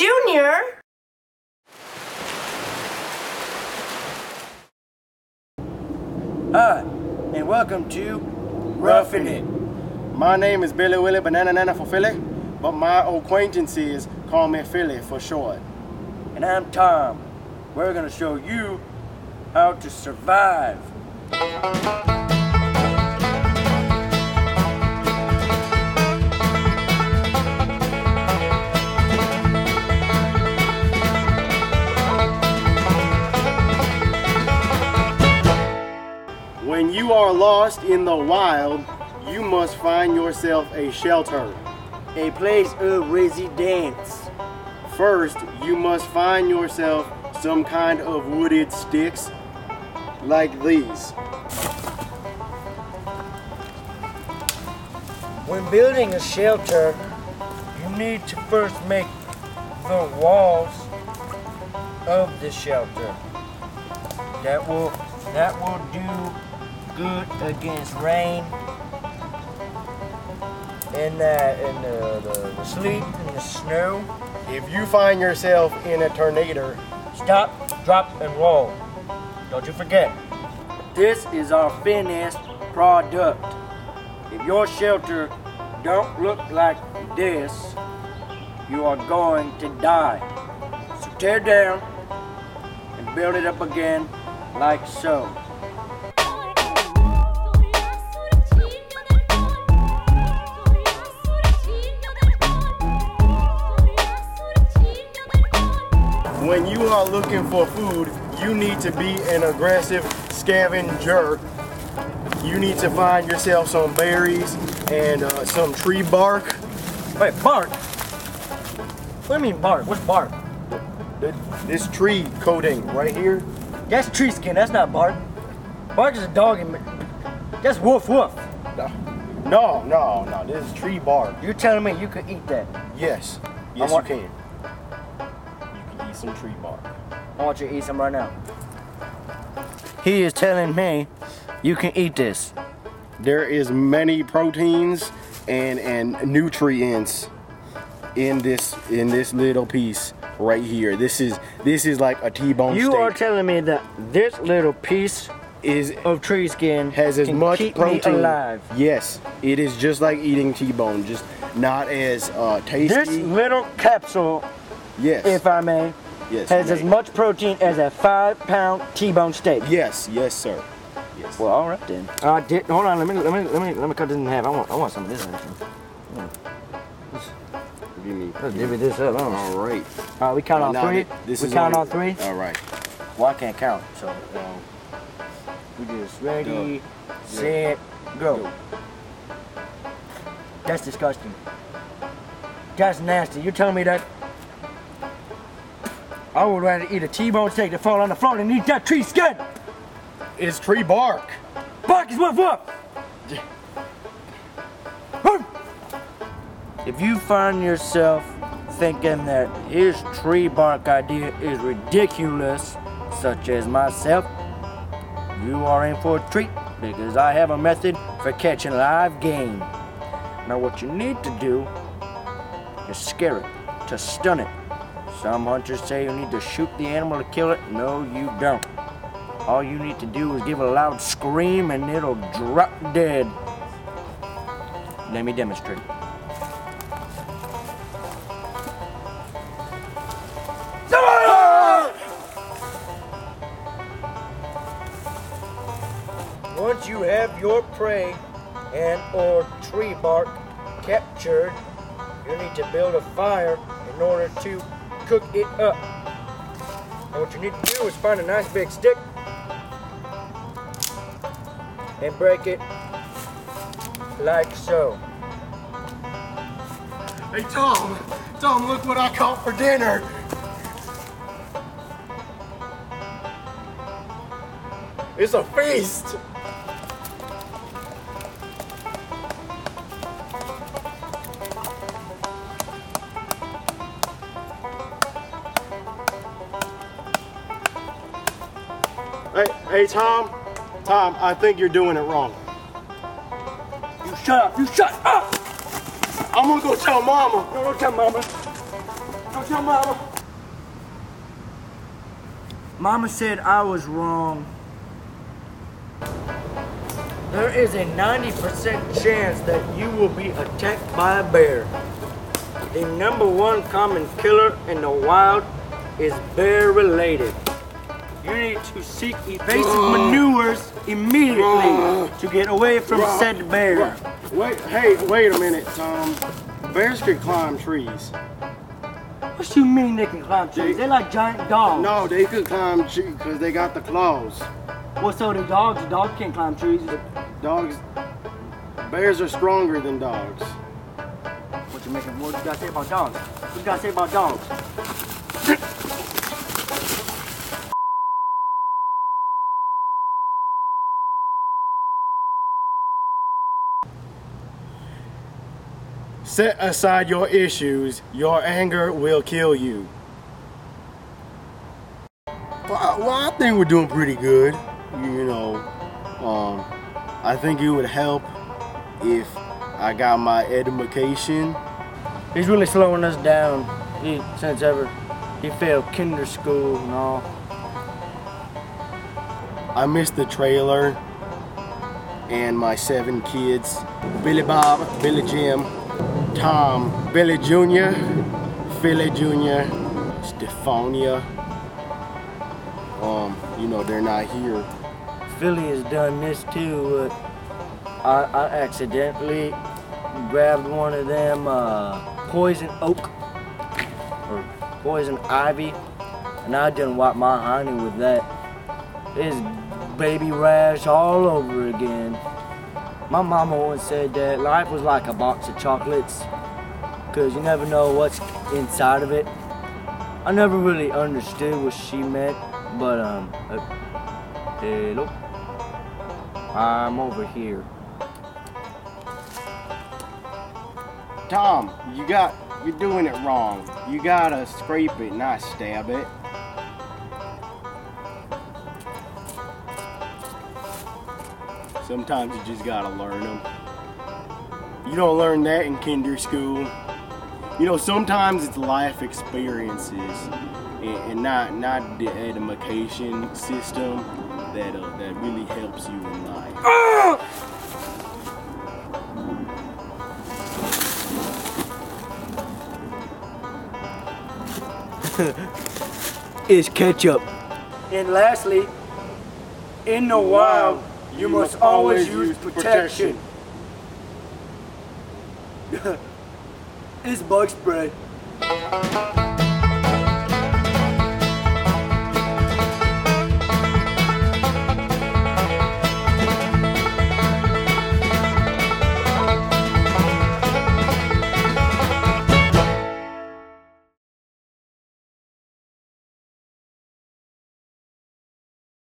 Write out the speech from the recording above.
Junior! Hi, and welcome to Roughing It. My name is Billy Willie Banana Nana for Philly, but my acquaintances call me Philly for short. And I'm Tom. We're gonna show you how to survive. Lost in the wild, you must find yourself a shelter. A place of residence. First, you must find yourself some kind of wooded sticks like these. When building a shelter, you need to first make the walls of the shelter. That will that will do good against rain and that and the, the, the sleet and the snow. If you find yourself in a tornado, Stop, drop, and roll. Don't you forget. This is our finished product. If your shelter don't look like this, you are going to die. So tear down and build it up again like so. When you are looking for food, you need to be an aggressive scavenger. You need to find yourself some berries and uh, some tree bark. Wait, bark? What do you mean bark? What's bark? This tree coating right here. That's tree skin, that's not bark. Bark is a dog and that's woof woof. No, no, no. This is tree bark. You're telling me you could eat that? Yes, yes, want- you can. You some tree bark. I want you to eat some right now. He is telling me you can eat this. There is many proteins and and nutrients in this in this little piece right here. This is this is like a T-bone You steak. are telling me that this little piece is of tree skin has as can much keep protein. me alive. Yes, it is just like eating T-bone, just not as uh, tasty. This little capsule, yes, if I may, yes, has as much protein as a five-pound T-bone steak. Yes, yes, sir. Yes. Well, all right then. Uh, di- hold on. Let me let me let me let me cut this in half. I want I want some of this. Actually. Give me. Let's divvy this up. I. All right. All right, we count on three. This we is count on three. All right. Well, I can't count, so um, we just ready, set, go. Go. That's disgusting. That's nasty. You telling me that? I would rather eat a T-bone steak than fall on the floor than eat that tree skin. It's tree bark. Bark is woof woof. Woof. If you find yourself thinking that his tree bark idea is ridiculous, such as myself, you are in for a treat because I have a method for catching live game. Now, what you need to do is scare it, to stun it. Some hunters say you need to shoot the animal to kill it. No, you don't. All you need to do is give a loud scream and it'll drop dead. Let me demonstrate. Once you have your prey and or tree bark captured, you need to build a fire in order to cook it up. And what you need to do is find a nice big stick and break it like so. Hey Tom, Tom, look what I caught for dinner. It's a feast. Hey, Tom, Tom, I think you're doing it wrong. You shut up! You shut up! I'm gonna go tell Mama. No, don't tell mama. Don't tell mama. Mama said I was wrong. There is a 90% chance that you will be attacked by a bear. The number one common killer in the wild is bear related. You need to seek evasive maneuvers immediately to get away from said bear. Wait, hey, wait a minute, Tom. Bears can climb trees. What you mean they can climb trees? They're like giant dogs. No, they could climb trees because they got the claws. Well, so the dogs, dogs can't climb trees. Dogs, bears are stronger than dogs. What you making? What you gotta say about dogs? What you gotta say about dogs? Set aside your issues. Your anger will kill you. Well, I think we're doing pretty good. You know, um, I think it would help if I got my education. He's really slowing us down. He, since ever he failed kinder school and all. I missed the trailer and my seven kids Billy Bob, Billy Jim, Tom, Billy Jr., Philly Jr., Stefania. Um, you know, they're not here. Philly has done this too. I, I accidentally grabbed one of them uh, poison oak or poison ivy, and I didn't wipe my honey with that. It's baby rash all over again. My mama once said that life was like a box of chocolates, cause you never know what's inside of it. I never really understood what she meant, but um, uh, hello. I'm over here. Tom, you got, you're doing it wrong. You gotta scrape it, not stab it. Sometimes you just gotta learn them. You don't learn that in kinder school. You know, sometimes it's life experiences and, and not not the education system that uh, that really helps you in life. Is ketchup. And lastly, in the wild, you must always use protection. it's bug spray.